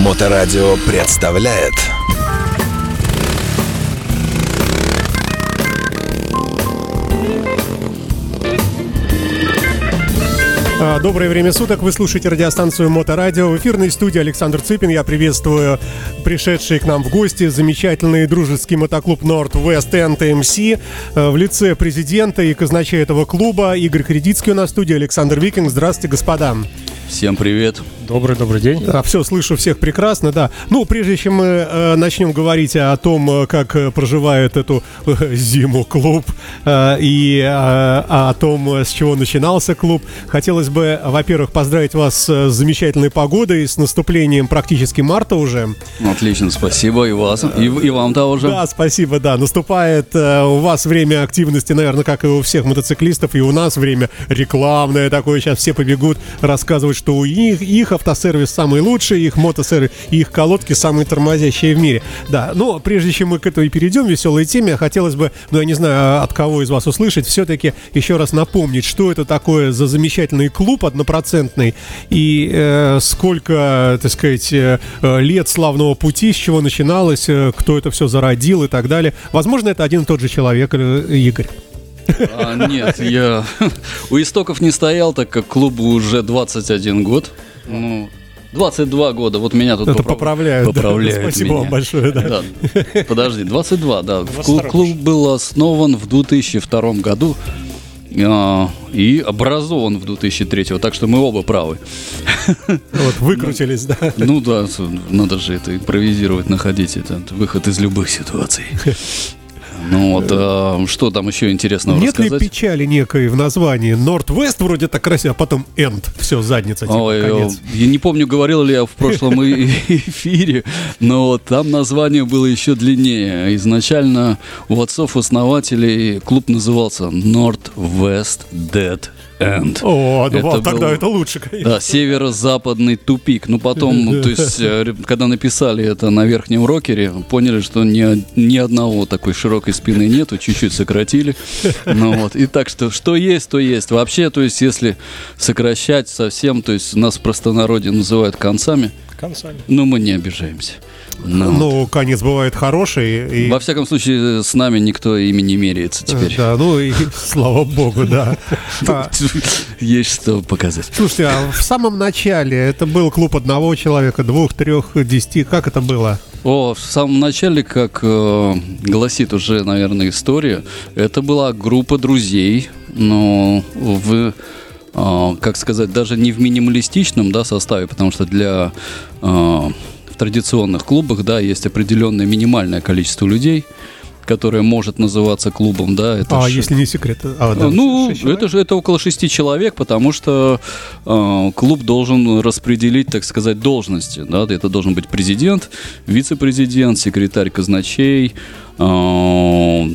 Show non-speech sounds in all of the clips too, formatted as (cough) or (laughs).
Моторадио представляет А, Доброе время суток. Вы слушаете радиостанцию Моторадио. В эфирной студии Александр Цыпин. Я приветствую пришедшие к нам в гости замечательный дружеский мотоклуб Northwest NTMC э, в лице президента и казначея этого клуба Игорь Кредицкий у нас в студии. Александр Викинг. Здравствуйте, господа. Всем привет. Добрый, добрый день. Да, все, слышу всех прекрасно, да. Ну, прежде чем мы э, начнем говорить о том, э, как э, проживает эту э, зиму клуб э, и э, о том, э, с чего начинался клуб, хотелось бы, во-первых, поздравить вас э, с замечательной погодой, с наступлением практически марта уже. Отлично, спасибо и вас, и, и вам того же. Да, спасибо, да. Наступает э, у вас время активности, наверное, как и у всех мотоциклистов, и у нас время рекламное такое. Сейчас все побегут рассказывать, что у них, их автосервис самый лучший, их мотосервис, их колодки самые тормозящие в мире. Да, но прежде чем мы к этой перейдем, веселой теме, хотелось бы, ну, я не знаю, от кого из вас услышать, все-таки еще раз напомнить, что это такое за замечательный клуб однопроцентный и э, сколько, так сказать, э, лет славного пути, с чего начиналось, э, кто это все зародил и так далее. Возможно, это один и тот же человек, э, Игорь. А, нет, я (laughs) у истоков не стоял, так как клубу уже 21 год. Ну, 22 года, вот меня тут Это поправ- поправляют. да. поправляют Спасибо меня. вам большое, да. Да. Подожди, 22, да. Клуб, 22 клуб был основан в 2002 году а, и образован в 2003, так что мы оба правы. Вот, выкрутились, да. Ну да, надо же это импровизировать, находить этот выход из любых ситуаций. Ну вот, а, что там еще интересного Нет ли рассказать? печали некой в названии? Northwest вроде так красиво, а потом End. Все, задница, типа, Ой, конец. я не помню, говорил ли я в прошлом эфире, но там название было еще длиннее. Изначально у отцов-основателей клуб назывался Northwest Dead End. О, ну Это тогда был- это лучше, конечно. Да, северо-западный тупик. Ну, потом, то есть, (laughs) э, когда написали это на верхнем рокере, поняли, что ни, ни одного такой широкой спины нету, чуть-чуть сократили. Ну вот, и так что, что есть, то есть. Вообще, то есть, если сокращать совсем, то есть, нас в простонародье называют концами, Концами. но мы не обижаемся. Ну, Ну, конец бывает хороший. И... Во всяком случае, с нами никто ими не меряется теперь. Да, ну и (laughs) слава богу, да. А, Есть что показать. Слушайте, а в самом начале это был клуб одного человека, двух, трех, десяти. Как это было? О, в самом начале, как э, гласит уже, наверное, история, это была группа друзей, но в, как сказать, даже не в минималистичном да, составе, потому что для э, в традиционных клубах, да, есть определенное минимальное количество людей, которое может называться клубом, да. Это а, ж- если не секрет. А, да, ну, это же это около шести человек, потому что э, клуб должен распределить, так сказать, должности. Да? Это должен быть президент, вице-президент, секретарь казначей, э,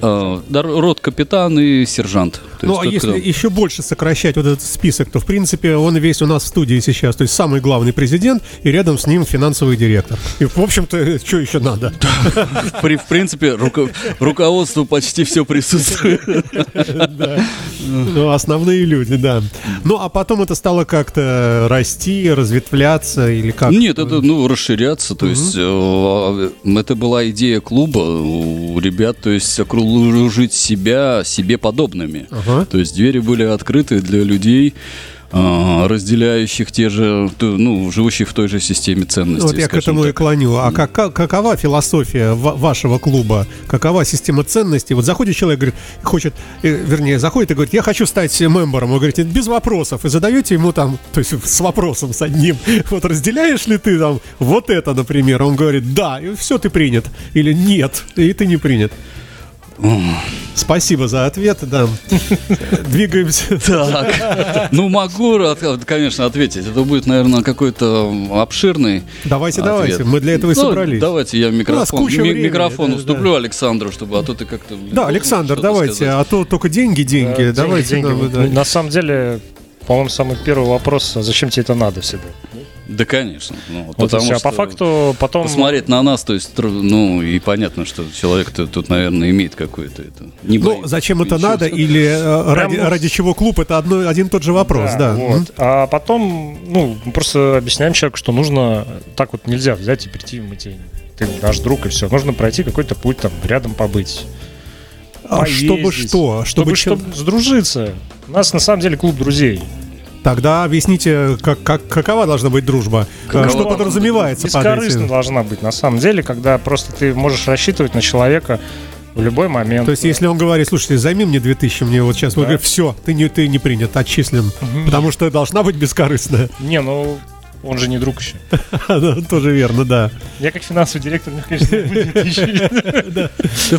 э, да, рот-капитан и сержант. То Ну, есть а тот, если кто- еще больше сокращать вот этот список, то, в принципе, он весь у нас в студии сейчас. То есть самый главный президент и рядом с ним финансовый директор. И, в общем-то, (laughs) что еще надо? В принципе, руко- руководство почти все присутствует. (laughs) Ну, основные люди, да. Ну, а потом это стало как-то расти, разветвляться или как? Нет, это, ну, расширяться, то есть э, это была идея клуба у ребят, то есть окружить себя себе подобными. То есть двери были открыты для людей, разделяющих те же, ну, живущих в той же системе ценностей. Вот я к этому и так. клоню. А как, как- какова философия ва- вашего клуба? Какова система ценностей? Вот заходит человек, говорит, хочет, э, вернее, заходит и говорит, я хочу стать мембером. Вы говорите, без вопросов. И задаете ему там, то есть с вопросом с одним, (laughs) вот разделяешь ли ты там вот это, например? Он говорит, да, и все, ты принят. Или нет, и ты не принят. Спасибо за ответ, да. Двигаемся. Так, ну могу, от- конечно, ответить. Это будет, наверное, какой-то обширный. Давайте, ответ. давайте. Мы для этого и Ну, собрались. Давайте я микрофон, куча ми- времени, микрофон да, уступлю Александру, чтобы а то ты как-то. Да, Александр, давайте, сказать. а то только деньги, деньги. Да, деньги, давайте. деньги. нам, Вот да. На самом деле, по-моему, самый первый вопрос, а зачем тебе это надо всегда? Да, конечно. Ну, Вот потому всё. А что по факту потом... Посмотреть на нас, то есть, ну, и понятно, что человек-то тут, наверное, имеет какое-то это. Не Ну, зачем это надо или э, ради, ну, ради чего клуб, это одно, один и тот же вопрос, да. вот. Мгм. А потом, ну, мы просто объясняем человеку, что нужно так вот нельзя взять и прийти, мы тебе, ты наш друг и все. Нужно пройти какой-то путь, там, рядом побыть. А чтобы поездить, что? Чтобы, Чтобы, чем- чтобы сдружиться. У нас на самом деле клуб друзей. Тогда объясните, как, как, какова должна быть дружба? Какова? Что подразумевается под Бескорыстно этим? должна быть на самом деле, когда просто ты можешь рассчитывать на человека в любой момент. То есть, если он говорит, слушайте, займи мне 2000, мне вот сейчас, Да. говорите, все, ты не, ты не принят, отчислен. Потому что должна быть бескорыстная. Не, ну, он же не друг еще. (laughs) Тоже верно, да. Я как финансовый директор, мне, конечно,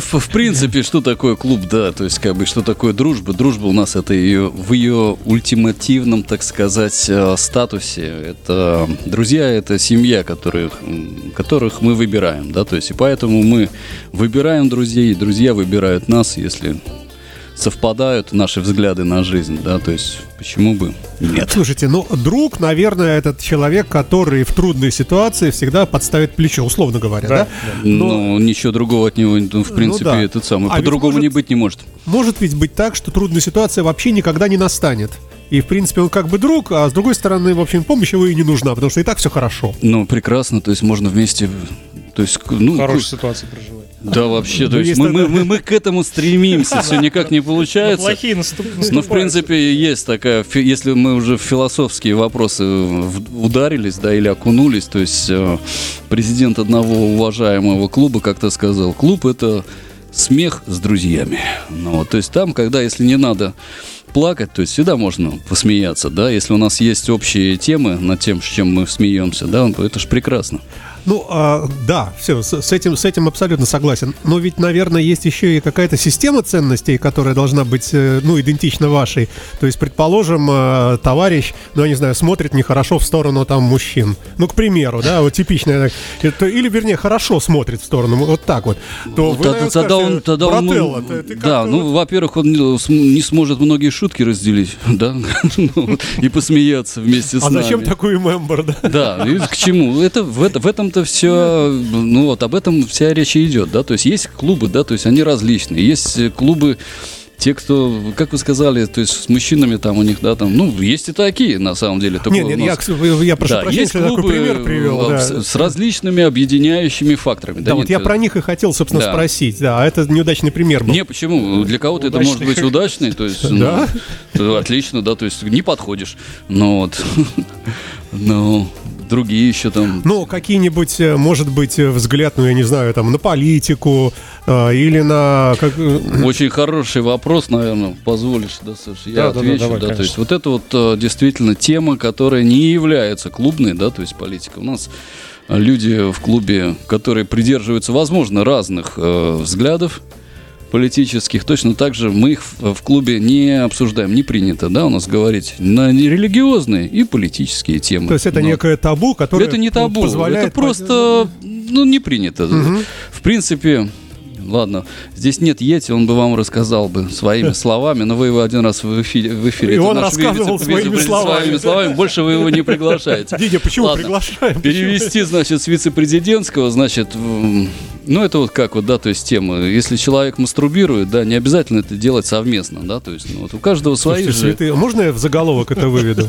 (laughs) в, принципе, что такое клуб, да, то есть, как бы, что такое дружба? Дружба у нас это ее, в ее ультимативном, так сказать, э, статусе. Это друзья, это семья, которых, которых мы выбираем, да, то есть, и поэтому мы выбираем друзей, друзья выбирают нас, если совпадают наши взгляды на жизнь, да, то есть, почему бы нет? Слушайте, ну, друг, наверное, этот человек, который в трудной ситуации всегда подставит плечо, условно говоря, да? Да, Ну, ничего другого от него, ну, в принципе, да. этот самый, А по-другому может- не быть не может. Может ведь быть так, что трудная ситуация вообще никогда не настанет. И, в принципе, он как бы друг, а с другой стороны, в общем, помощь его и не нужна, потому что и так все хорошо. Ну, прекрасно, то есть можно вместе, то есть, ну, Хорошая к- ситуация проживать. Да, вообще, то Ну, есть мы, мы, мы, мы к этому стремимся, все никак не получается. плохие наступ- Ну, в наступают. принципе, есть такая, если мы уже в философские вопросы ударились, да, или окунулись, то есть э, президент одного уважаемого клуба как-то сказал, клуб это смех с друзьями. Ну, вот, то есть там, когда, если не надо плакать, то есть всегда можно посмеяться, да, если у нас есть общие темы над тем, с чем мы смеемся, да, это же прекрасно. Ну, а, да, все, с, с этим, с этим абсолютно согласен. Но ведь, наверное, есть еще и какая-то система ценностей, которая должна быть, э, ну, идентична вашей. То есть, предположим, э, товарищ, ну, я не знаю, смотрит нехорошо в сторону там мужчин. Ну, к примеру, да, вот типичная. это- или, вернее, хорошо смотрит в сторону, вот так вот. То вы, Тогда- наверное, тогда он, скажете, тогда он, «Брателло, ну, ты- ты да, ну, вот во-первых, он не, см- не сможет многие шутки разделить, (laughs) да, (laughs) Ну, и посмеяться вместе с А зачем нами. такой мембер, да? Да, к чему? Это в, это, этом-то все, ну вот об этом вся речь и идет, да, то есть есть клубы, да, то есть они различные, есть э, клубы те, кто, как вы сказали, то есть с мужчинами там у них, да, там, ну, есть и такие, на самом деле. Нет, нет, нас- я, я прошу да, прощения, есть я такой клубы пример привел. э, да. с, с различными объединяющими факторами. Да, вот нет, я э, про них и хотел, собственно, да. спросить. Да, а это неудачный пример был. Не, почему? Для кого-то это может быть удачный, то есть, (laughs) ну, Да? то отлично, да, то есть не подходишь. Но вот, (laughs) ну, другие еще там. Ну, какие-нибудь, э, может быть, э, взгляд, ну, я не знаю, там, на политику э, или на... Как, э, Очень хороший вопрос, наверное, позволишь, да, Саша, я Да, да, да, отвечу, давай, да, то есть вот это вот действительно тема, которая не является клубной, да, то есть политика. У нас люди в клубе, которые придерживаются, возможно, разных э, взглядов политических, точно так же мы их в, клубе не обсуждаем, не принято, да, у нас говорить на религиозные и политические темы. то есть это Но- некое табу, которое это не табу, позволяет... это просто, ну, не принято. В принципе, ладно, здесь нет Йети, он бы вам рассказал бы своими (laughs) словами, но вы его один раз в эфире... В эфире И Это он рассказывал вице- своими вице- словами. своими словами, больше вы его не приглашаете. Дидя, почему Ладно. приглашаем? Перевести, значит, с вице-президентского, значит, ну, это вот как вот, да, то есть тема. Если человек мастурбирует, да, не обязательно это делать совместно, да, то есть, ну, вот у каждого свои Слушайте, же... святые, можно я в заголовок это выведу?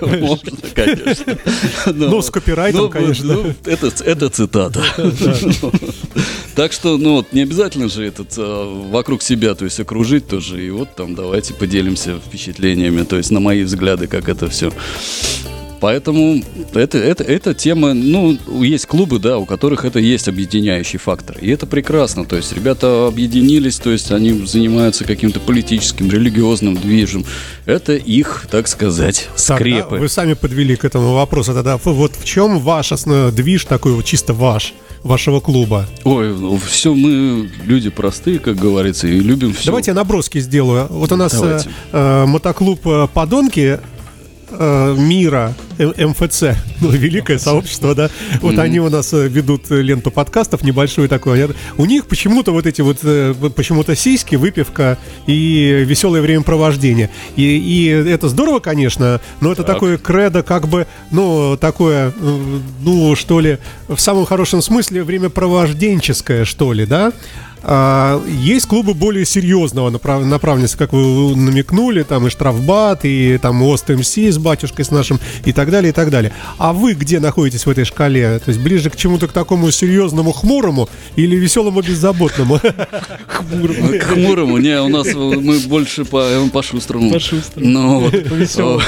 Можно, конечно. Ну, с копирайтом, Ну, конечно. ну, это, цитата. Так что, ну, вот, не обязательно же этот э, вокруг себя, то есть окружить тоже. И вот там давайте поделимся впечатлениями, то есть на мои взгляды, как это все. Поэтому это, это, эта тема, ну, есть клубы, да, у которых это есть объединяющий фактор. И это прекрасно. То есть ребята объединились, то есть они занимаются каким-то политическим, религиозным движем. Это их, так сказать, скрепы. да, вы сами подвели к этому вопросу. Тогда вот в чем ваш основной движ такой вот чисто ваш, вашего клуба? Ой, все мы люди простые, как говорится, и любим все. Давайте я наброски сделаю. Вот у нас э, Давайте. э, мотоклуб э, «Подонки», э, мира МФЦ, (laughs) ну, великое сообщество, да, вот они у нас э, ведут э, ленту подкастов небольшую такую. У них почему-то вот эти вот, э, почему-то сиськи, выпивка и веселое времяпровождение. И, и это здорово, конечно, но это такое кредо, как бы, ну, такое, ну, что ли, в самом хорошем смысле времяпровожденческое, что ли, да? А, есть клубы более серьезного направ- направленности, как вы намекнули, там и Штрафбат, и там Ост МС с батюшкой с нашим, и так далее, и так далее. А вы где находитесь в этой шкале? То есть ближе к чему-то к такому серьезному, хмурому или веселому, беззаботному? К хмурому, не, у нас мы больше по, по шустрому. По шустрому. Ну.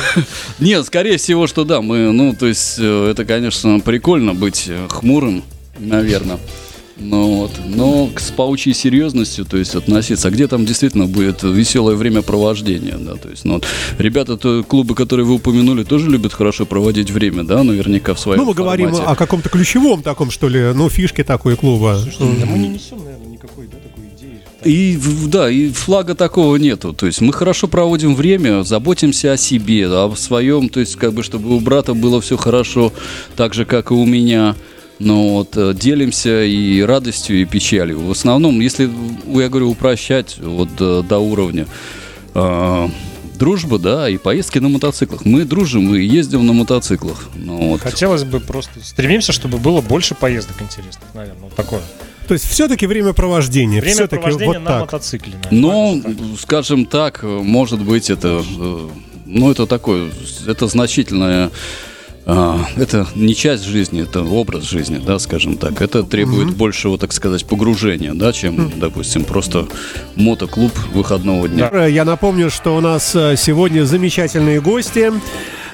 Нет, скорее всего, что да, мы, ну, то есть, э, это, конечно, прикольно быть э, хмурым, наверное. Ну вот, но к- с паучьей серьезностью, то есть относиться, а где там действительно будет веселое времяпровождение, да, то есть, ну, вот, ребята, то клубы, которые вы упомянули, тоже любят хорошо проводить время, да, наверняка в своем Ну, мы говорим формате. о каком-то ключевом таком, что ли, ну, фишке такой клуба. Да мы не несем, наверное, никакой, да, такой идеи. И да, и флага такого нету. То есть мы хорошо проводим время, заботимся о себе, о своем, то есть как бы чтобы у брата было все хорошо, так же как и у меня. Но вот э, делимся и радостью, и печалью. В основном, если ну, я говорю упрощать вот э, до уровня э, дружба, да, и поездки на мотоциклах. Мы дружим и ездим на мотоциклах. Ну, вот. Хотелось бы просто... Стремимся, чтобы было больше поездок интересных, наверное, вот такое. То есть все-таки времяпровождение. Времяпровождение вот на так. мотоцикле. наверное, Но, правильно же скажем так, может быть, это, э, ну, это такое, это значительное, это не часть жизни, это образ жизни, да, скажем так. Это требует большего, так сказать, погружения, да, чем, допустим, просто мотоклуб выходного дня. Я напомню, что у нас э, сегодня замечательные гости.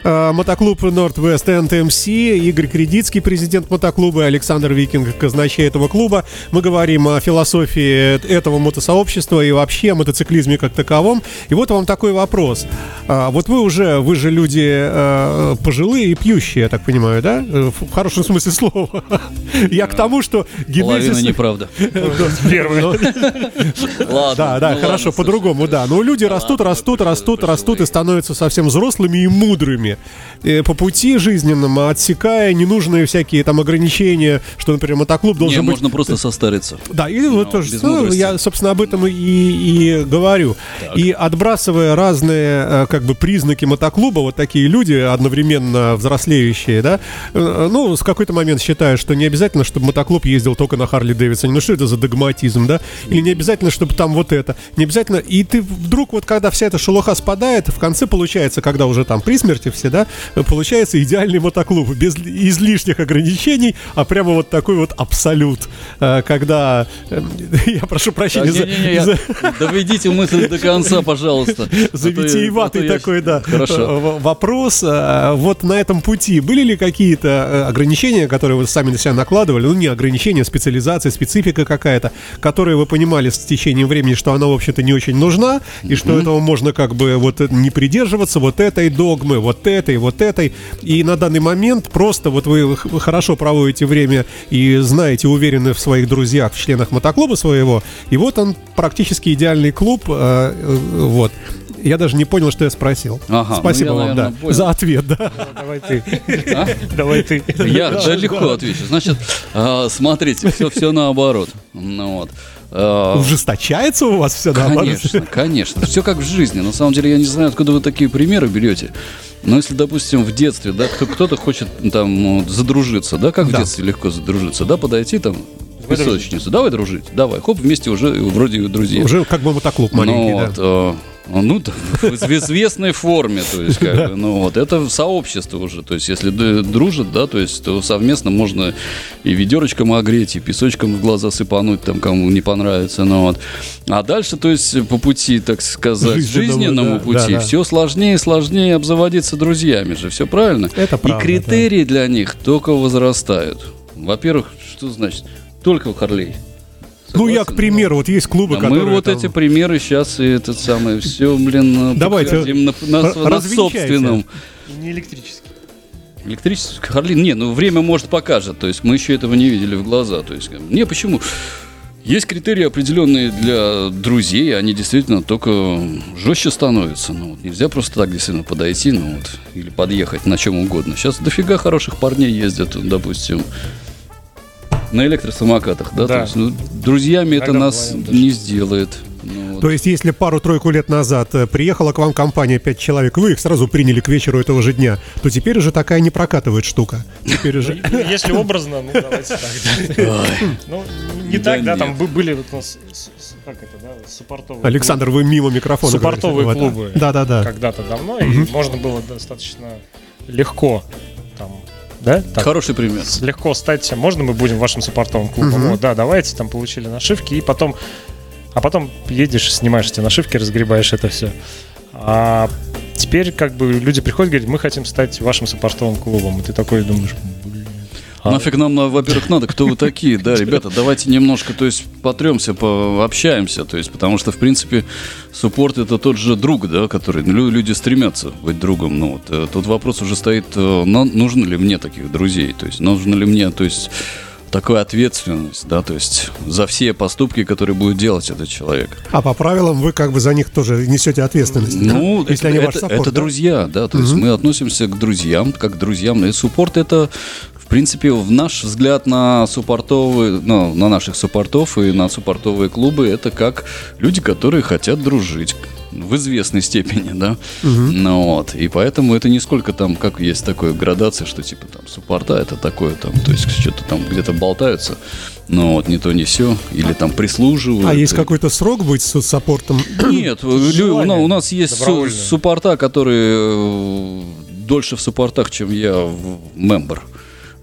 Э, Мотоклуб Northwest NTMC, Игорь Кредицкий, президент мотоклуба, Александр Викинг, казначей этого клуба. Мы говорим о философии этого мотосообщества и вообще о мотоциклизме как таковом. И вот вам такой вопрос. А, Вот вы уже, вы же люди э, пожилые и пьющие, я так понимаю, да? Э, В хорошем смысле слова. (laughs) Я к тому, что Половина генезис... неправда. (laughs) Первое. Ладно. Да, да, ну хорошо, по-другому, да. Но люди растут, растут, растут, растут и становятся совсем взрослыми и мудрыми. Э, По пути жизненному, отсекая ненужные всякие там ограничения, что, например, мотоклуб Не, должен быть... можно просто состариться. Да, и вот тоже, без ну, мудрости. я, собственно, об этом и, и говорю. И отбрасывая разные, э, как бы, признаки мотоклуба, вот такие люди, одновременно взрослеющие, да, э, ну, с какой-то момент считаю, что не обязательно, чтобы мотоклуб ездил только на Харли Дэвидсоне. Ну, что это за догматизм, да? Или не обязательно, чтобы там вот это. Не обязательно. И ты вдруг, вот когда вся эта шелуха спадает, в конце получается, когда уже там при смерти все, да, получается идеальный мотоклуб, без излишних ограничений, а прямо вот такой вот абсолют. Э, Когда, э, (laughs) я прошу прощения за- не-не-не, я- за, Доведите мысль до конца, пожалуйста. (laughs) за А витиеватый а то я- такой, да, Хорошо. э, вопрос. э, Вот на этом пути были ли какие-то э, ограничения, которые вы сами на себя накладывали? Ну, не ограничения, специализация, специфика какая-то, которые вы понимали с течением времени, что она, в общем-то, не очень нужна, и что этого можно как бы вот не придерживаться вот этой догмы, вот этой, вот этой. И на данный момент просто вот вы хорошо проводите время и знаете, уверены в своих друзьях, в членах мотоклуба своего, и вот он практически идеальный клуб, э, э, вот. Я даже не понял, что я спросил. Ага, ну Спасибо я, вам, наверное, да, понял. за ответ, да. Давай ты. А? Давай ты. Я да, легко отвечу. Значит, а, смотрите, все, все наоборот. Ну вот. А, Ужесточается у вас все, наоборот? Конечно, конечно. Все как в жизни. На самом деле, я не знаю, откуда вы такие примеры берете. Но если, допустим, в детстве, да, кто- кто-то хочет там ну, задружиться, да, как в Да. детстве легко задружиться, да, подойти там в песочницу, давай дружить, давай, хоп, вместе уже вроде друзья. Уже как бы мотоклуб маленький, ну, да. вот, э, ну, да, в известной форме, то есть, как бы, ну, вот, это сообщество уже, то есть, если дружат, да, то есть, то совместно можно и ведерочком огреть, и песочком в глаза сыпануть, там, кому не понравится, ну, вот. А дальше, то есть, по пути, так сказать, Жизненному, жизненному да, пути, да, да. все сложнее и сложнее обзаводиться друзьями же, все правильно? Это правда, И критерии для них только возрастают. Во-первых, что значит? Только в Харлей. Ну, я, к примеру, вот есть клубы, А которые... мы вот там- эти примеры сейчас и этот самый все, блин, (laughs) Давайте, подтвердим на, на- р- на собственном. Не электрический. Электрический Харлин, не, ну время может покажет, то есть мы еще этого не видели в глаза, то есть, не, почему? Есть критерии определенные для друзей, они действительно только жестче становятся. Ну, вот нельзя просто так действительно подойти, ну вот, или подъехать на чем угодно. Сейчас дофига хороших парней ездят, допустим, на электросамокатах, да? Да. То есть, ну, друзьями это Иногда нас не сделает. Ну, вот. То есть, если пару-тройку лет назад э, приехала к вам компания 5 человек, вы их сразу приняли к вечеру этого же дня, то теперь уже такая не прокатывает штука. Теперь уже... Ну, Если образно, ну давайте так. Ну, не так, да, там были вот у нас, как это, да, суппортовые Александр, вы мимо микрофона Суппортовые говорите. Клубы. Да, да, да. когда-то давно, и можно было достаточно легко там, да? Так, Хороший пример. легко стать, можно мы будем вашим суппортовым клубом? Вот, да, давайте, там получили нашивки, и потом, а потом едешь, снимаешь эти нашивки, разгребаешь это все. А теперь как бы люди приходят и говорят, мы хотим стать вашим суппортовым клубом, и ты такой думаешь. А- Нафиг нам, на- во-первых, надо, кто вы такие, да, ребята, давайте немножко, то есть, потремся, пообщаемся, то есть, потому что, в принципе, суппорт это тот же друг, да, который, лю- люди стремятся быть другом, ну вот, э, тут вопрос уже стоит, э, нужно ли мне таких друзей, то есть, нужно ли мне, то есть, такая ответственность, да, то есть, за все поступки, которые будет делать этот человек. А по правилам вы как бы за них тоже несете ответственность. Ну, да? если это, они ваш это- саппорт, это да? друзья, да, то есть мы относимся к друзьям, как к друзьям. И суппорт это, в принципе, в наш взгляд на суппортовые, ну, на наших суппортов и на суппортовые клубы, это как люди, которые хотят дружить в известной степени, да. Ну вот. И поэтому это не сколько там, как есть такое градация, что типа там суппорта это такое там, то есть что-то там где-то болтаются, но вот не то не все, или там прислуживают. А есть и- какой-то срок быть с саппортом? нет, лю- у на- у нас есть суппорта, которые э, дольше в суппортах, чем я в мембер.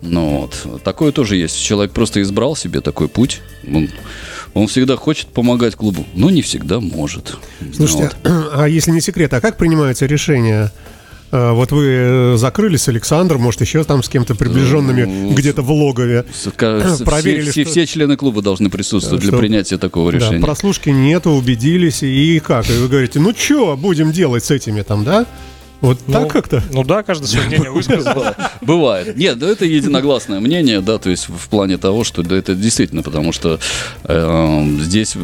Ну вот, такое тоже есть. Человек просто избрал себе такой путь. Он, он всегда хочет помогать клубу, но не всегда может. Слушайте, Вот. а если не секрет, а как принимается решение? Э, Вот вы э, закрылись с Александром, может, еще там с кем-то приближенными Ну, где-то в логове. С- (clears throat) проверили, все, что- все члены клуба должны присутствовать для Что- принятия такого Да, решения. прослушки нету, убедились, и как? И вы говорите, ну что будем делать с этими там, да? Вот Ну, так как-то? Ну да, каждый свое мнение высказал. (laughs) Бывает. Нет, да это единогласное мнение, да, то есть в плане того, что да, это действительно, потому что э, здесь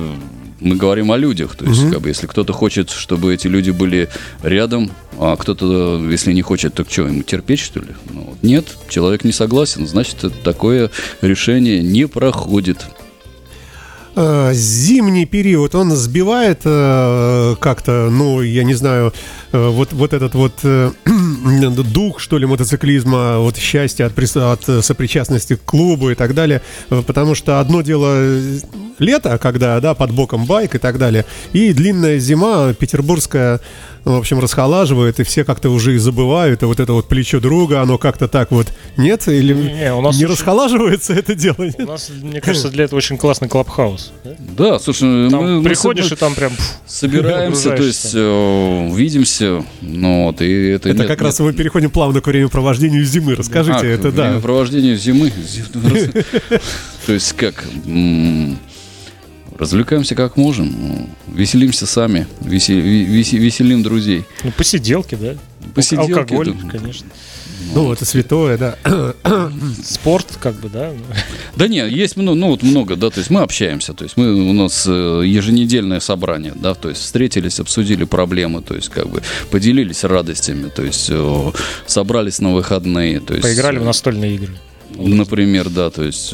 мы говорим о людях, то есть как бы если кто-то хочет, чтобы эти люди были рядом, а кто-то, если не хочет, то что, ему терпеть что ли? Ну, нет, человек не согласен, значит такое решение не проходит. Э, Зимний период, он сбивает э, как-то, ну, я не знаю, э, вот, вот этот вот э, (clears throat) дух, что ли, мотоциклизма, вот счастье от, от сопричастности к клубу и так далее, Э, потому что одно дело э, лето, когда, да, под боком байк и так далее, и длинная зима петербургская, в общем, расхолаживает, и все как-то уже и забывают, и вот это вот плечо друга, оно как-то так вот, нет? Или Не, у нас не очень- расхолаживается (laughs) это дело? нет? У нас, мне кажется, для этого очень классный клабхаус. да? Слушай, Там мы, мы приходишь со- и там прям... собираемся, то есть э, увидимся, ну вот, и это, Это нет- как нет- раз мы переходим плавно к времяпровождению зимы. Расскажите, А, это да. Времяпровождение зимы. (laughs) (laughs) То есть как? Развлекаемся как можем, веселимся сами, весе- ви- весе- веселим друзей. Ну, посиделки, да? Посиделки, Алкоголь, да. конечно. Ну, это святое, да. (coughs) Спорт, как бы, да? ну. Да нет, есть много, ну вот много, да, то есть мы общаемся, то есть мы, у нас э, еженедельное собрание, да, то есть встретились, обсудили проблемы, то есть как бы поделились радостями, то есть э, собрались на выходные, то есть... Поиграли в э, настольные игры. Например, да, то есть...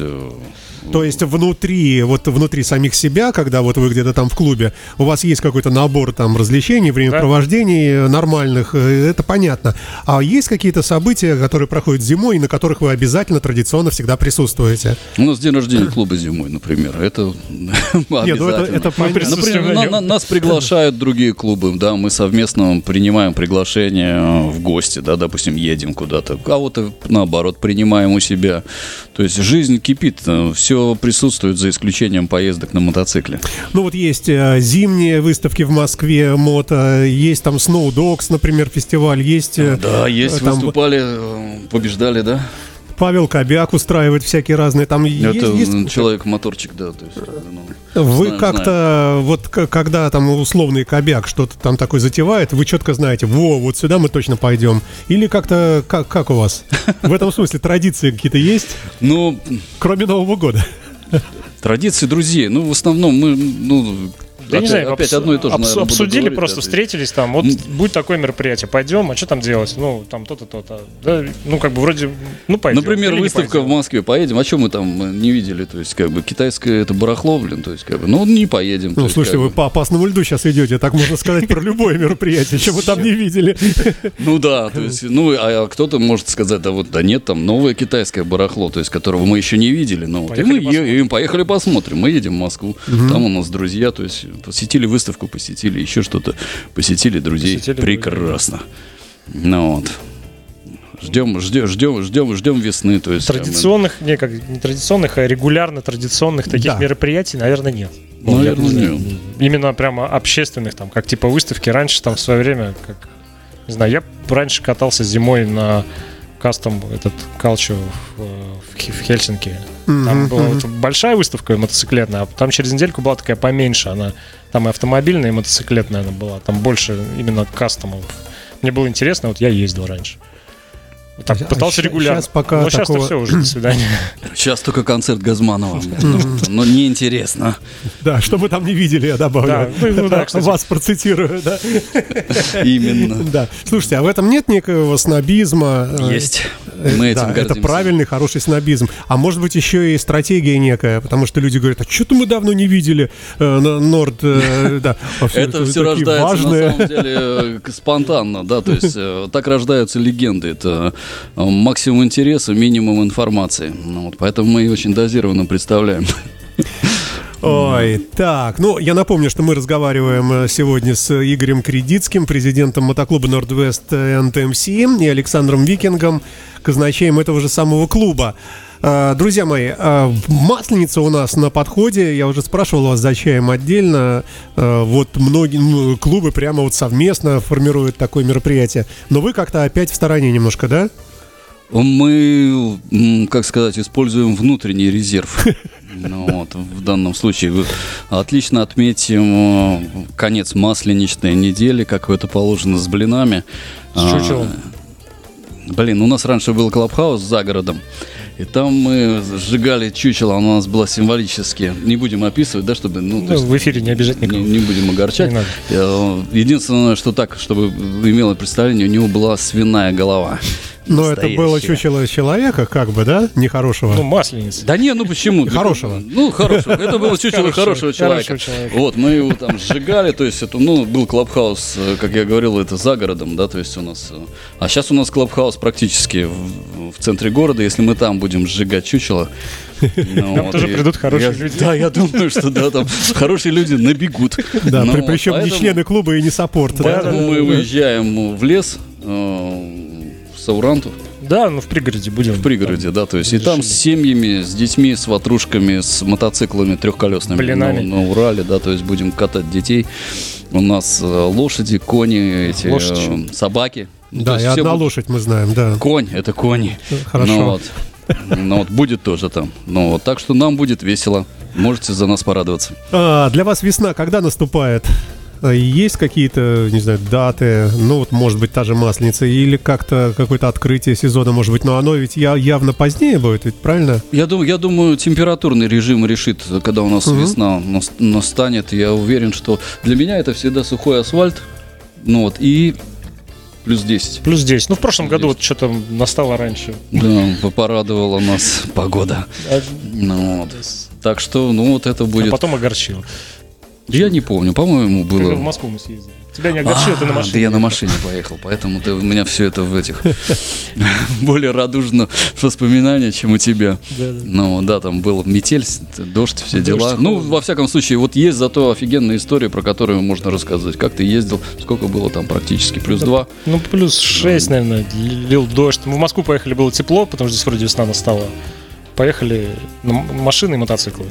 э, То есть внутри, вот внутри самих себя, когда вот вы где-то там в клубе, у вас есть какой-то набор там развлечений, времяпровождений э, нормальных, э, это понятно. А есть какие-то события, которые проходят зимой, и на которых вы обязательно традиционно всегда присутствуете? У нас день рождения клуба зимой, например. Это (laughs) Нет, ну это, обязательно. это понятно. присутствуем Например, на на- нем. на- нас приглашают другие клубы, да, мы совместно принимаем приглашение э, в гости, да, допустим, едем куда-то, кого-то, наоборот, принимаем у себя. То есть жизнь кипит, все присутствует за исключением поездок на мотоцикле. Ну вот есть э, зимние выставки в Москве, мото, есть там Snow Dogs, например, фестиваль, есть... э, Да, есть, там выступали, э, побеждали, да? Павел Кобяк устраивает всякие разные, там есть- Это есть человек-моторчик, да. То есть, ну, Вы как-то, вот когда там условный кобяк что-то там такое затевает, вы четко знаете, во, вот сюда мы точно пойдем. Или как-то, как, как у вас? В этом смысле традиции какие-то есть, Ну, кроме Нового года? Традиции друзей. Ну, в основном мы, ну, Я не опять, знаю, опять обс- одно и то же, обс- наверное, обсудили, говорить, просто да, встретились там, вот М. будет такое мероприятие, пойдем, а что там делать? Ну, там то-то, то-то. Да, ну, как бы вроде, ну, пойдем. Например, или не выставка пойдем. в Москве, поедем, а что мы там э, не видели? То есть, как бы, китайское это барахло, блин, то есть, как бы, ну, не поедем. Ну, слушайте, как вы по опасному льду сейчас идете, так можно сказать про любое мероприятие, что вы там не видели. Ну да, то есть, ну, а кто-то может сказать, да вот, да нет, там новое китайское барахло, то есть, которого мы еще не видели, ну, вот, и Поехали мы поехали посмотрим, мы едем в Москву, там у нас друзья, то есть, посетили выставку, посетили еще что-то, посетили друзей, Посетили прекрасно. Ну вот. Ждем, ждем, ждем, ждем, ждем весны, то есть. Традиционных, не как не традиционных, а регулярно традиционных таких Да. мероприятий, наверное, нет. Наверное, Я не знаю. нет. Именно прямо общественных, там, как типа выставки. Раньше там в свое время, как, не знаю, я раньше катался зимой на кастом этот калчу в, в Хе- в Хельсинки. Там была вот большая выставка мотоциклетная, а там через недельку была такая поменьше. Она там и автомобильная, и мотоциклетная она была. Там больше именно кастомов. Мне было интересно, вот я ездил раньше. Так, А пытался ща- регулярно. щас пока Но сейчас такого- все уже, до свидания. (laughs) Сейчас только концерт Газманова. Но неинтересно. Да, что мы там не видели, я добавлю. Ну, ну. (laughs) Вас процитирую, да. (laughs) Именно. Да. Слушайте, а в этом нет некого снобизма? э, Есть. э, Мы этим да, это правильный, хороший снобизм. А может быть еще и стратегия некая, потому что люди говорят, а что-то мы давно не видели э, Норд, э. А Это все рождается на самом деле э, спонтанно, да, то есть э, так рождаются легенды. Это э, максимум интереса, минимум информации. Ну, вот, поэтому мы и очень дозированно представляем. Ой, так, ну, я напомню, что мы разговариваем э, сегодня с Игорем Кредитским, президентом мотоклуба Нордвест НТМС и Александром Викингом, казначеем этого же самого клуба. Э, Друзья мои, э, масленица у нас на подходе. Я уже спрашивал вас за чаем отдельно. Э, Вот многие ну, клубы прямо вот совместно формируют такое мероприятие. Но вы как-то опять в стороне немножко, да? Мы, как сказать, используем внутренний резерв. (laughs) Ну, вот, в данном случае отлично отметим конец масленичной недели, как это положено с блинами. С чучелом. А, Блин, у нас раньше был клабхаус за городом. И там мы сжигали чучело, оно у нас было символически. Не будем описывать, да, чтобы... Ну, Ну, есть в эфире не обижать не, никого. не будем огорчать. Не надо. Э, Единственное, что так, чтобы имело представление, у него была свиная голова. Но это было чучело человека, как бы, да? Нехорошего. Ну, масленица. Да не, ну почему? (laughs) Хорошего. Ну, хорошего. Это было чучело хорошего человека. Вот, мы его там сжигали, то есть это, ну, был клабхаус, э, как я говорил, это за городом, да, то есть у нас... э, А сейчас у нас клабхаус практически в, в центре города, если мы там будем сжигать чучело... (laughs) ну, Там тоже и придут хорошие я- люди. Да, я думаю, что да, там (laughs) хорошие люди набегут. Да, Ну при- вот, причем не поэтому- члены клуба и не саппорт. да? Поэтому мы уезжаем в лес, э, в Сауранту, Да, ну в пригороде будем. в пригороде, да, то есть и там с семьями, с детьми, с ватрушками, с мотоциклами трехколесными Блинами. на, на Урале, да, то есть будем катать детей. У нас э, лошади, кони, эти э, собаки. Ну, то Да, и есть все одна будут- лошадь мы знаем, да. Конь, это кони. Хорошо. Ну вот. Ну вот, будет тоже там. Ну вот, так что нам будет весело. Можете за нас порадоваться. А, для вас весна когда наступает? А, Есть какие-то, не знаю, даты, ну вот, может быть, та же Масленица, или как-то какое-то открытие сезона, может быть, но оно ведь я- явно позднее будет, ведь правильно? Я думаю, я думаю, температурный режим решит, когда у нас Мгм. весна нас- настанет. Я уверен, что для меня это всегда сухой асфальт. Ну вот, и плюс 10. Плюс 10. Ну, в прошлом Плюс году вот что-то настало раньше. Да, по- порадовала нас погода. А, Ну вот. Так что, ну вот это а будет. потом огорчило. Я не помню, по-моему, Когда в было. Москву мы съездили. Тебя не огорчило, ты на А, машине. Да я на машине поехал, поэтому ты, у меня все это в этих (laughs) более радужно воспоминания, чем у тебя. Да, да. Ну да, там был метель, дождь, все дела. Ну, во всяком случае, вот есть зато офигенная история, про которую можно рассказать. Как ты ездил, сколько было там практически, плюс два. Ну, плюс 6, наверное, лил дождь. Мы в Москву поехали, было тепло, потому что здесь вроде весна настала. Поехали на машины и мотоциклы.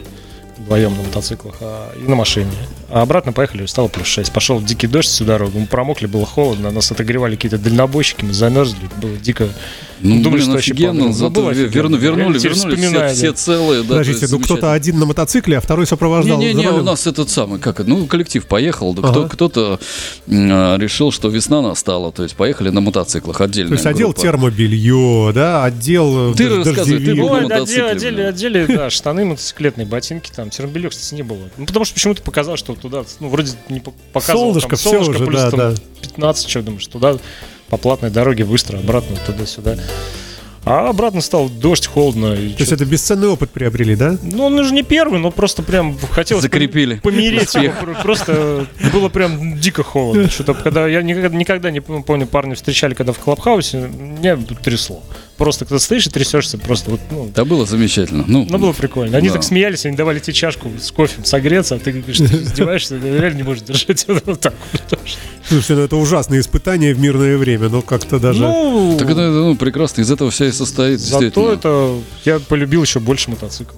Вдвоем на мотоциклах а, и на машине. А обратно поехали, стало плюс 6. Пошел дикий дождь всю дорогу. Мы промокли, было холодно. Нас отогревали какие-то дальнобойщики, мы замерзли. Было дико, Ну, Думали, блин, что офигенно, зато верну- вернули, вернули, все, все целые. Да, Подождите, ну кто-то один на мотоцикле, а второй сопровождал. Не-не-не, у нас этот самый, как ну, коллектив поехал, да Ага. кто, кто-то решил, что весна настала, то есть поехали на мотоциклах отдельно. То есть отдел термобелье, да, отдел Ты дож- рассказывай, ты дождевик. был на мотоцикле, отдели, да, штаны, мотоциклетные, ботинки, там, термобелье, кстати, не было. Ну, потому что почему-то показалось, что туда, ну, вроде не по- показывал, Солнышко, там, солнышко, уже, плюс да, там да. 15, что думаешь, туда по платной дороге быстро, обратно, туда-сюда. А обратно стал дождь, холодно. и То есть это бесценный опыт приобрели, да? Ну, он же не первый, но просто прям хотелось Закрепили. помереть. Просто было прям дико холодно. Что-то, когда я никогда, никогда не пом- помню, парни встречали, когда в Клабхаусе, меня трясло. Просто когда стоишь и трясешься, просто вот, ну, Да было замечательно. Ну, ну, было прикольно. Они Да. так смеялись, они давали тебе чашку с кофе согреться, а ты говоришь, ты (laughs) издеваешься, реально не можешь держать вот так вот. Слушайте, ну это ужасное испытание в мирное время, но как-то даже... Ну, Так это ну, прекрасно, из этого вся и состоит, зато это я полюбил еще больше мотоцикл.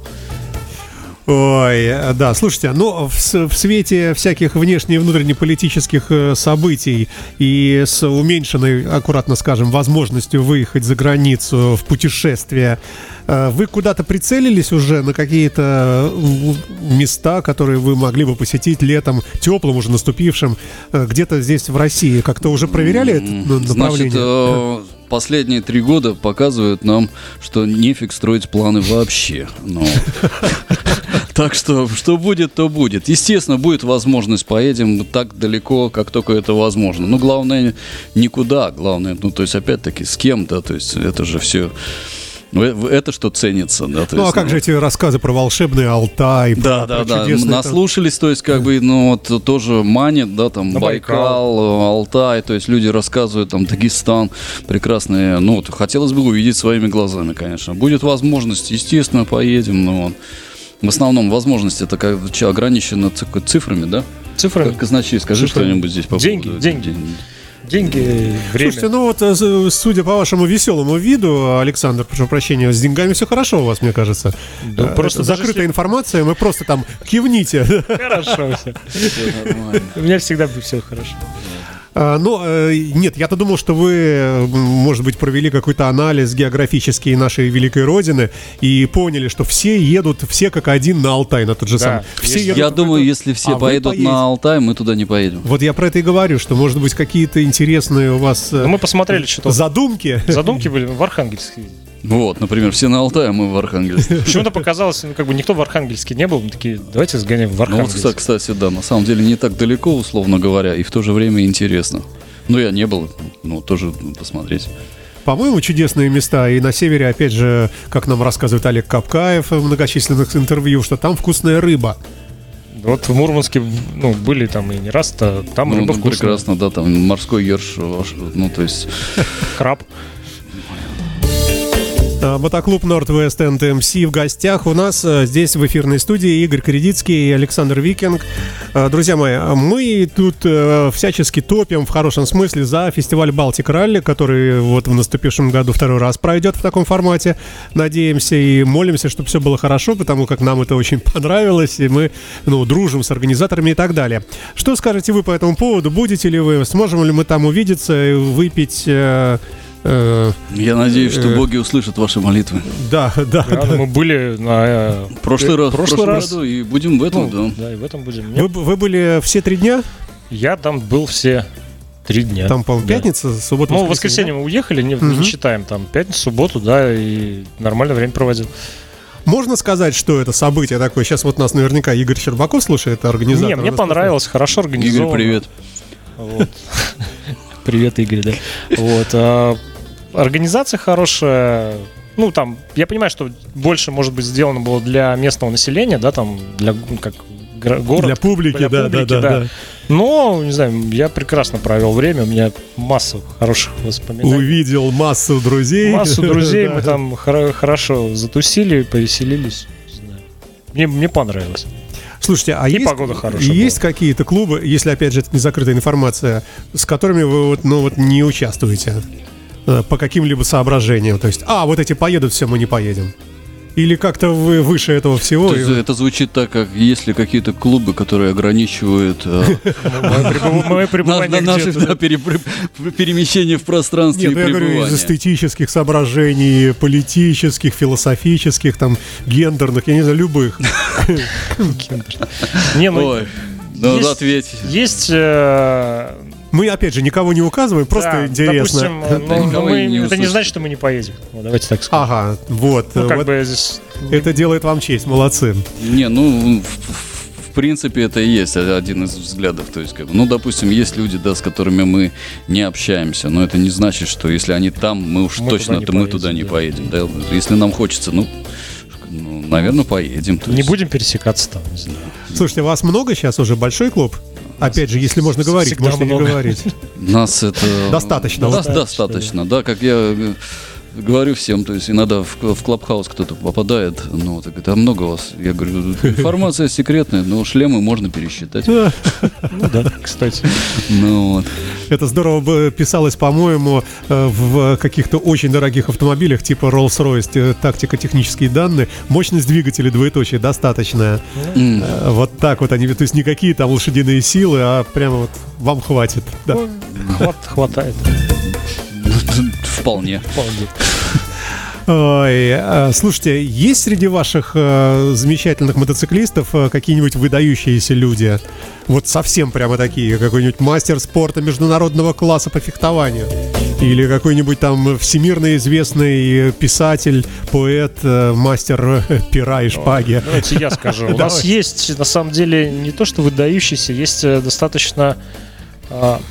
Ой, да, слушайте, ну, в, в свете всяких внешне- и внутреннеполитических э, событий и с уменьшенной, аккуратно скажем, возможностью выехать за границу в путешествие, э, вы куда-то прицелились уже на какие-то э, места, которые вы могли бы посетить летом, теплым уже наступившим, где-то здесь в России? Как-то уже проверяли это Значит, направление? э, последние три года показывают нам, что нефиг строить планы вообще. Ну, (laughs) (laughs) Так что, что будет, то будет. Естественно, будет возможность, поедем так далеко, как только это возможно. Но главное, никуда. Главное, ну, то есть, опять-таки, с кем, да, то есть, это же все... Это что ценится, да. Ну, а есть, как же эти рассказы про волшебный Алтай? про- да, про да, да. чудесные Наслушались, то есть, как бы, ну, вот тоже манит, да, там, Байкал, Байкал. э, Алтай, то есть люди рассказывают, там, Дагестан, прекрасные, ну, вот, хотелось бы увидеть своими глазами, конечно. Будет возможность, естественно, поедем, но вот. В основном возможность это как ци- цифрами, да? Цифры, Как казначей, скажи Цифры. что-нибудь здесь по Деньги, поводу- деньги. ден- деньги, время. Слушайте, ну вот, э, судя по вашему веселому виду, Александр, прошу прощения, с деньгами все хорошо у вас, мне кажется. Да, Э, просто закрытая информация, мы просто там кивните. Хорошо все. У меня всегда все хорошо. А, Ну, э, нет, я-то думал, что вы, может быть, провели какой-то анализ географический нашей великой родины и поняли, что все едут, все как один на Алтай, на тот же Да, самый. Все есть- едут Я думаю, если все А поедут на Алтай, мы туда не поедем. Вот я про это и говорю, что, может быть, какие-то интересные у вас э, Ну, мы посмотрели, что задумки. задумки были в Архангельске. Вот, например, все на Алтай, а мы в Архангельске. (laughs) Почему-то показалось, ну, как бы никто в Архангельске не был. Мы такие, давайте сгоняем в Ну вот, Архангельск. кстати, да, на самом деле не так далеко, условно говоря, и в то же время интересно. Ну, я не был, ну, тоже посмотреть. По-моему, чудесные места. И на севере, опять же, как нам рассказывает Олег Капкаев в многочисленных интервью, что там вкусная рыба. Вот в Мурманске, ну, были там и не раз, то там ну, рыба ну, вкусная. прекрасно, да, там морской ерш, ну, то есть, Краб. А, Мотоклуб Northwest NTMC в гостях у нас э, здесь в эфирной студии Игорь Кредицкий и Александр Викинг. А, Друзья мои, а мы тут э, всячески топим в хорошем смысле за фестиваль Балтик Ралли, который вот в наступившем году второй раз пройдет в таком формате. Надеемся и молимся, чтобы все было хорошо, потому как нам это очень (laughs) понравилось, и мы ну, дружим с организаторами и так далее. Что скажете вы по этому поводу? Будете ли вы? Сможем ли мы там увидеться выпить... э, я надеюсь, что Э. боги услышат ваши молитвы. да, да, Да, ну, мы были на... э, Прошлый раз, прошлый раз. году, и будем в этом, Ну, да. да, и в этом будем. Вы, вы были все три дня? Я там был все три дня. Там, по-моему, Да. пятница, суббота, Ну, в воскресенье мы уехали, не, Мгм. не считаем там пятницу, субботу, да, и нормальное время проводил. Можно сказать, что это событие такое? Сейчас вот нас наверняка Игорь Щербаков слушает, организатор. Не, мне понравилось, хорошо организовано. Игорь, привет. Вот. (laughs) Привет, Игорь, да. Вот. Организация хорошая. Ну, там, я понимаю, что больше, может быть, сделано было для местного населения, да, там, для, ну, как, город. Для публики, для да, публики, да, да, да. Но, не знаю, я прекрасно провел время, у меня масса хороших воспоминаний. Увидел массу друзей. Массу друзей, (laughs) Да. мы там хоро- хорошо затусили, повеселились. Мне, мне понравилось. Слушайте, а И есть, погода хорошая есть какие-то клубы, если, опять же, это не закрытая информация, с которыми вы вот, ну, вот не участвуете? Э, По каким-либо соображениям. То есть, а, вот эти поедут, все, мы не поедем. Или как-то вы выше этого всего? То есть и- это звучит так, как если какие-то клубы, которые ограничивают пребывание перемещение в пространстве и ну я говорю, из пребывание. эстетических соображений, политических, философических, там, гендерных, я не знаю, любых. (laughs) Не, ну, ну ответь. есть... Мы, опять же, никого не указываем, просто да, интересно. Допустим, Да ну, мы- не это не значит, что мы не поедем. Давайте так скажем. Ага, вот. Ну, как вот бы здесь... Это делает вам честь, молодцы. Не, ну, в, принципе, это и есть один из взглядов. То есть, как бы, ну, допустим, есть люди, да, с которыми мы не общаемся, но это не значит, что если они там, мы уж Мы точно, туда то мы поедем, туда не да. поедем. Да? Если нам хочется, ну, ну, наверное, поедем. То Не есть- будем пересекаться там, не знаю. Слушайте, вас много сейчас уже? Большой клуб? Опять же, если можно говорить, можете не говорить. Нас это... Достаточно, достаточно, да, как я э, говорю всем, то есть иногда в, в клабхаус кто-то попадает, ну, так это много вас. Я говорю, информация секретная, но шлемы можно пересчитать. Да. Ну да, кстати. Ну, вот. Это здорово бы писалось, по-моему, э, в каких-то очень дорогих автомобилях, типа Rolls-Royce, э, тактико-технические данные, мощность двигателя двоеточие достаточная. Э, Вот так вот они, то есть никакие там лошадиные силы, а прямо вот вам хватит. Да. Ну, хват- хватает. Вполне. Вполне. Ой, э, слушайте, есть среди ваших э, замечательных мотоциклистов э, какие-нибудь выдающиеся люди? Вот совсем прямо такие, какой-нибудь мастер спорта международного класса по фехтованию? Или какой-нибудь там всемирно известный писатель, поэт, э, мастер э, пера и шпаги? Давайте я скажу. У нас есть, на самом деле, не то что выдающийся, есть э, достаточно а,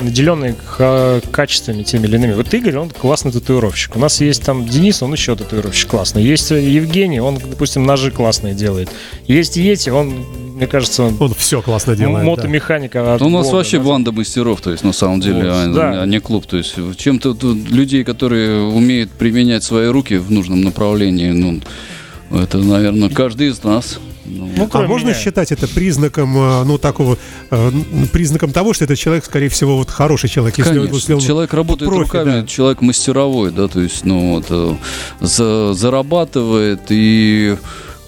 наделенные ка- качествами теми или иными. Вот Игорь, он классный татуировщик. У нас есть там Денис, он еще татуировщик классный. Есть э, Евгений, он, допустим, ножи классные делает. Есть Ети, он, мне кажется, он Он все классно делает. да. мотомеханика. от Ну, у нас Бога, вообще да. банда мастеров, то есть на самом деле, Вот, а, да. а не клуб. То есть чем-то людей, которые умеют применять свои руки в нужном направлении, ну, это, наверное, каждый из нас. Ну, Ну, А можно меня. считать это признаком, э, ну, такого, э, признаком того, что этот человек, скорее всего, вот хороший человек, если, он- Конечно, если он человек работает профи, руками, да. человек мастеровой, да, то есть, ну, вот, э, за- зарабатывает и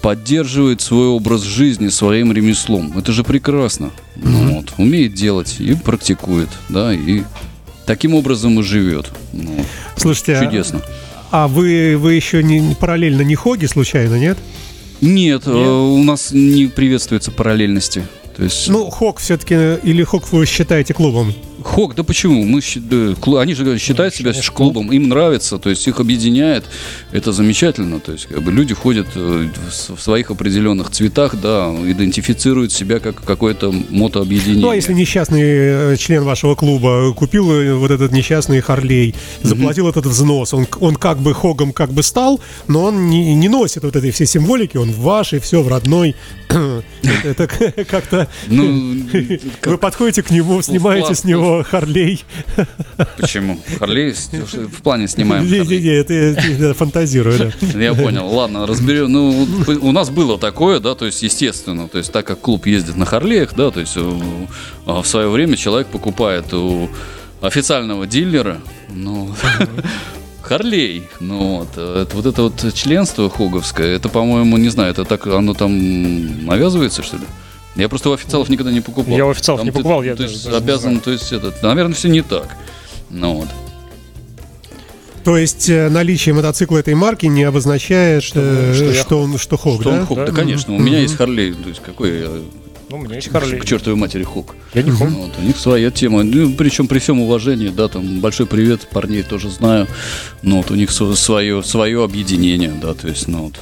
поддерживает свой образ жизни своим ремеслом. Это же прекрасно. Ну, вот, умеет делать и практикует, да, и таким образом и живет. Ну, Слушайте, а- чудесно. А вы, вы еще не- параллельно не хоги случайно, нет? Нет, э, у нас не приветствуется параллельности. То есть, Ну, хог все-таки, или хог вы считаете клубом? Хок, да почему? Мы, да, они же считают себя клубом, им нравится, то есть их объединяет, это замечательно, то есть как бы люди ходят э, в своих определенных цветах, да, идентифицируют себя как какое-то мотообъединение. Ну, а если несчастный э, член вашего клуба купил э, вот этот несчастный Харлей, заплатил этот взнос, он, он как бы хогом как бы стал, но он не, не носит вот этой всей символики, он в вашей, все в родной. (clears throat) Это (laughs) как-то... Ну, (laughs) Вы подходите к нему, снимаете с него Харлей. почему? Харлей в плане снимаем. Не-не-не, это я фантазирую, да. (laughs) Я понял, ладно, разберем. Ну, у нас было такое, да, то есть, естественно, то есть, так как клуб ездит на Харлеях, да, то есть, а в свое время человек покупает у официального дилера, ну, (laughs) Харлей, ну вот, э, это, вот это вот членство хоговское, это, по-моему, не знаю, это так, оно там навязывается, что ли? Я просто у официалов никогда не покупал. Я у официалов Там не ты- покупал, я то даже- есть даже не обязан, знаю. то есть, это, наверное, все не так. Ну вот. То есть э, наличие мотоцикла этой марки не обозначает, Что- э, что я что он что хог, Что да? он хок? Да, Да. конечно, у меня есть Харлей, то есть какой я Ну, у меня есть Харлей. к чертовой матери хок. Я не хок. Вот, у них своя тема. Ну, причем при всем уважении, да, там большой привет, парней тоже знаю. Но вот у них свое, свое объединение, да, то есть, ну вот.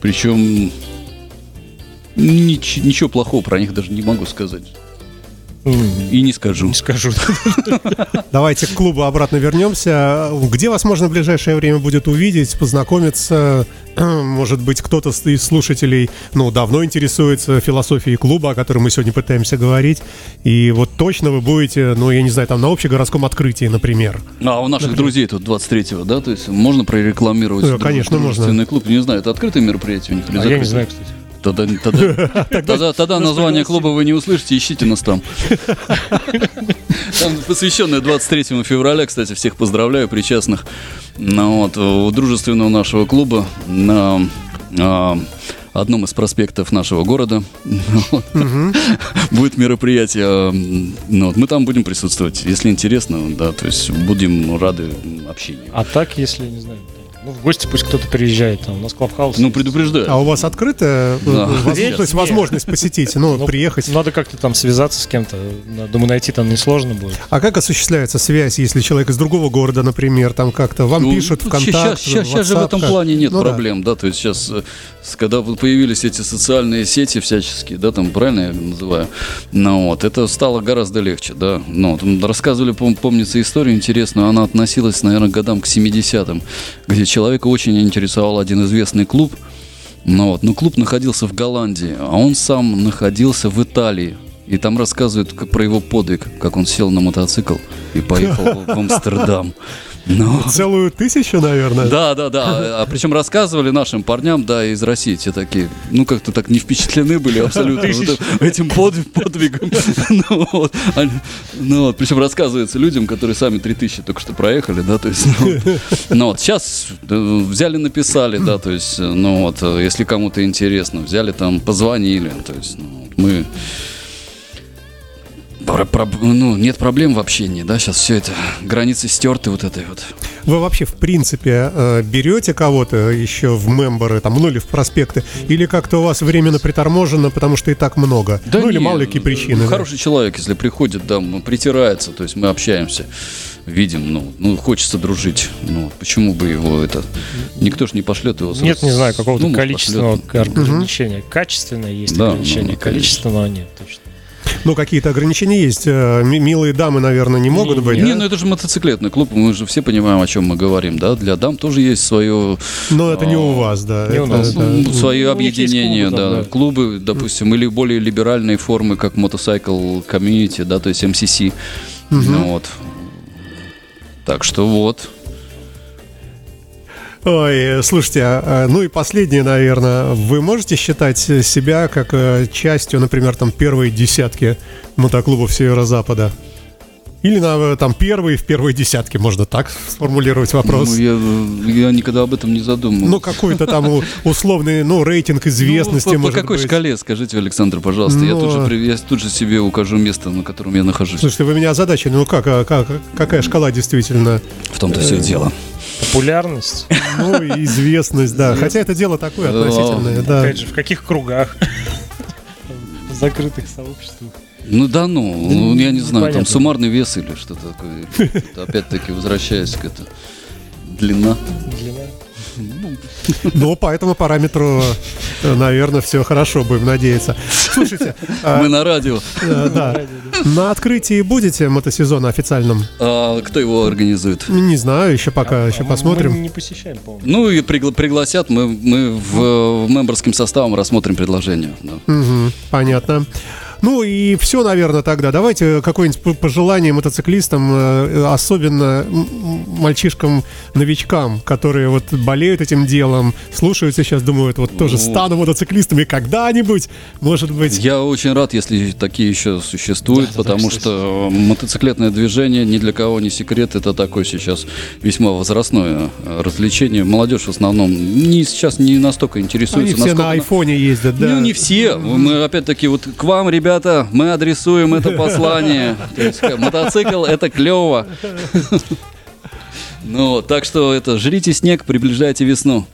Причем нич- ничего плохого про них даже не могу сказать. И не скажу. Не скажу. Давайте к клубу обратно вернемся. Где вас можно в ближайшее время будет увидеть, познакомиться? (clears throat) Может быть, кто-то из слушателей ну, давно интересуется философией клуба, о которой мы сегодня пытаемся говорить. И вот точно вы будете, ну, я не знаю, там на общегородском открытии, например. А у наших друзей тут 23-го, да, то есть можно прорекламировать друж- конечно, можно. клуб. Не знаю, это открытое мероприятие у них или А я закрытое? не знаю, кстати. (laughs) Тогда, тогда, тогда, тогда название клуба вы не услышите, ищите нас там. Там посвященное 23 февраля, кстати, всех поздравляю, причастных. Ну, вот, у дружественного нашего клуба на а, одном из проспектов нашего города будет мероприятие. Ну, вот, мы там будем присутствовать, если интересно, да, то есть будем рады общению. А так, если, не знаю, ну, в гости пусть кто-то приезжает, там, у нас клабхаус. Ну, предупреждаю. А у вас открытая Да. возможность, возможность посетить, ну, Ну, приехать? Надо как-то там связаться с кем-то. Думаю, найти там несложно будет. А как осуществляется связь, если человек из другого города, например, там как-то вам Ну, пишут ВКонтакте, Сейчас, сейчас, же в этом плане нет Ну проблем, да. то есть сейчас, э, когда появились эти социальные сети всяческие, да, там правильно я называю, ну вот, это стало гораздо легче, да. Ну, рассказывали, пом- помнится, историю интересную, она относилась, наверное, к годам к 70-м, где человека очень интересовал один известный клуб, ну вот, но клуб находился в Голландии, а он сам находился в Италии. И там рассказывают про его подвиг, как он сел на мотоцикл и поехал в (laughs) Амстердам. Ну, Целую тысячу, наверное. да, да, да. А причем рассказывали нашим парням, да, из России, те такие, ну, как-то так не впечатлены были абсолютно вот (laughs) этим подвиг- подвигом. (laughs) Ну, вот. Они- ну, вот. Причем рассказывается людям, которые сами 3000 только что проехали, да, то есть, ну, вот. ну, вот, сейчас э, взяли, написали, да, то есть, э, ну, вот, э, если кому-то интересно, взяли там, позвонили, то есть, ну, мы про- про- ну, нет проблем в общении, да, сейчас все это, границы стерты вот этой вот. Вы вообще, в принципе, э, берете кого-то еще в мемберы, там, ну или в проспекты, или как-то у вас временно приторможено, потому что и так много? ну или не, мало ли какие причины. да? Хороший человек, если приходит, да, м, притирается, то есть мы общаемся, видим, ну, ну хочется дружить. Ну, почему бы его это... Никто же не пошлет его. с- Нет, не знаю, какого-то ну, количественного пошлет. ограничения. Качественное есть Да, ограничение, ну, конечно. количественного нет точно. Ну, какие-то ограничения есть. Э, ми- Милые дамы, наверное, не могут быть. Не, да? ну это же мотоциклетный клуб, мы же все понимаем, о чем мы говорим, да. Для дам тоже есть свое, Но это не А, у вас, да. не у это- нас. да. ну, свое Ну, у них есть объединение, клубы, да, да. да. Клубы, допустим, или более либеральные формы, как мотоцикл комьюнити, да, то есть МСС. Ну, вот. Так что вот. Ой, э, слушайте, а, а, ну и последнее, наверное. Вы можете считать себя как э, частью, например, там первой десятки мотоклубов Северо-Запада? Или на, э, там первые в первой десятке, можно так сформулировать вопрос? Ну, я, я никогда об этом не задумывался. Ну, какой-то там условный, ну, рейтинг известности, Ну, по, по может какой быть. шкале, скажите, Александр, пожалуйста? Я, Ну, тут же, а- при- я тут же себе укажу место, на котором я нахожусь. Слушайте, вы меня озадачили. Ну, как, а, как, какая шкала действительно? В том-то все и дело. Популярность, Ну, и известность, да. Хотя это дело такое относительное, да. опять же, в каких кругах? В закрытых сообществах. Ну да ну, ну, я не знаю, там суммарный вес или что такое. (laughs) Опять-таки, возвращаясь к это. Длина. Длина. Ну, по этому параметру, э, наверное, все хорошо, будем надеяться. Слушайте, а, Мы на радио. э, да, на открытии будете мотосезона официальном? А кто его организует? Не знаю, еще пока, еще А Мы посмотрим. не посещаем, по-моему. Ну и пригла- пригласят, мы, мы в, в мемберским составом рассмотрим предложение. понятно. Ну и все, наверное, тогда. Давайте какое-нибудь пожелание мотоциклистам, э, особенно мальчишкам-новичкам, которые вот болеют этим делом, слушают сейчас, думают, вот тоже Ну. стану мотоциклистами когда-нибудь, может быть. Я очень рад, если такие еще существуют, Да, потому да, что мотоциклетное движение ни для кого не секрет. Это такое сейчас весьма возрастное э, развлечение. Молодежь в основном не, сейчас не настолько Они интересуется. все насколько на айфоне ездят, да. Ну, не все. Мы, опять-таки, вот к вам, ребята, мы адресуем это послание. То есть, э, мотоцикл — это клево. (laughs) Ну, так что это, жрите снег, приближайте весну.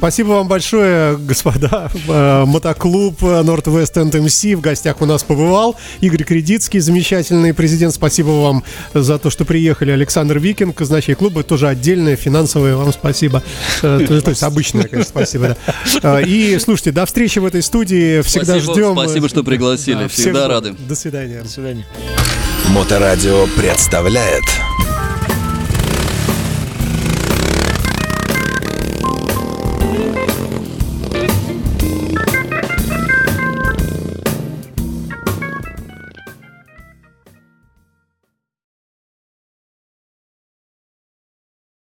Спасибо вам большое, господа. Э, Мотоклуб Northwest NMC в гостях у нас побывал. Игорь Кредитский, замечательный президент. Спасибо вам за то, что приехали. Александр Викинг, казначей клуба, тоже отдельное финансовое вам спасибо. Э, То, есть обычное, конечно, спасибо. да. Э, И слушайте, до встречи в этой студии. Всегда Спасибо, ждем. спасибо, что пригласили. Да, Всегда рады. До свидания. До свидания. Моторадио представляет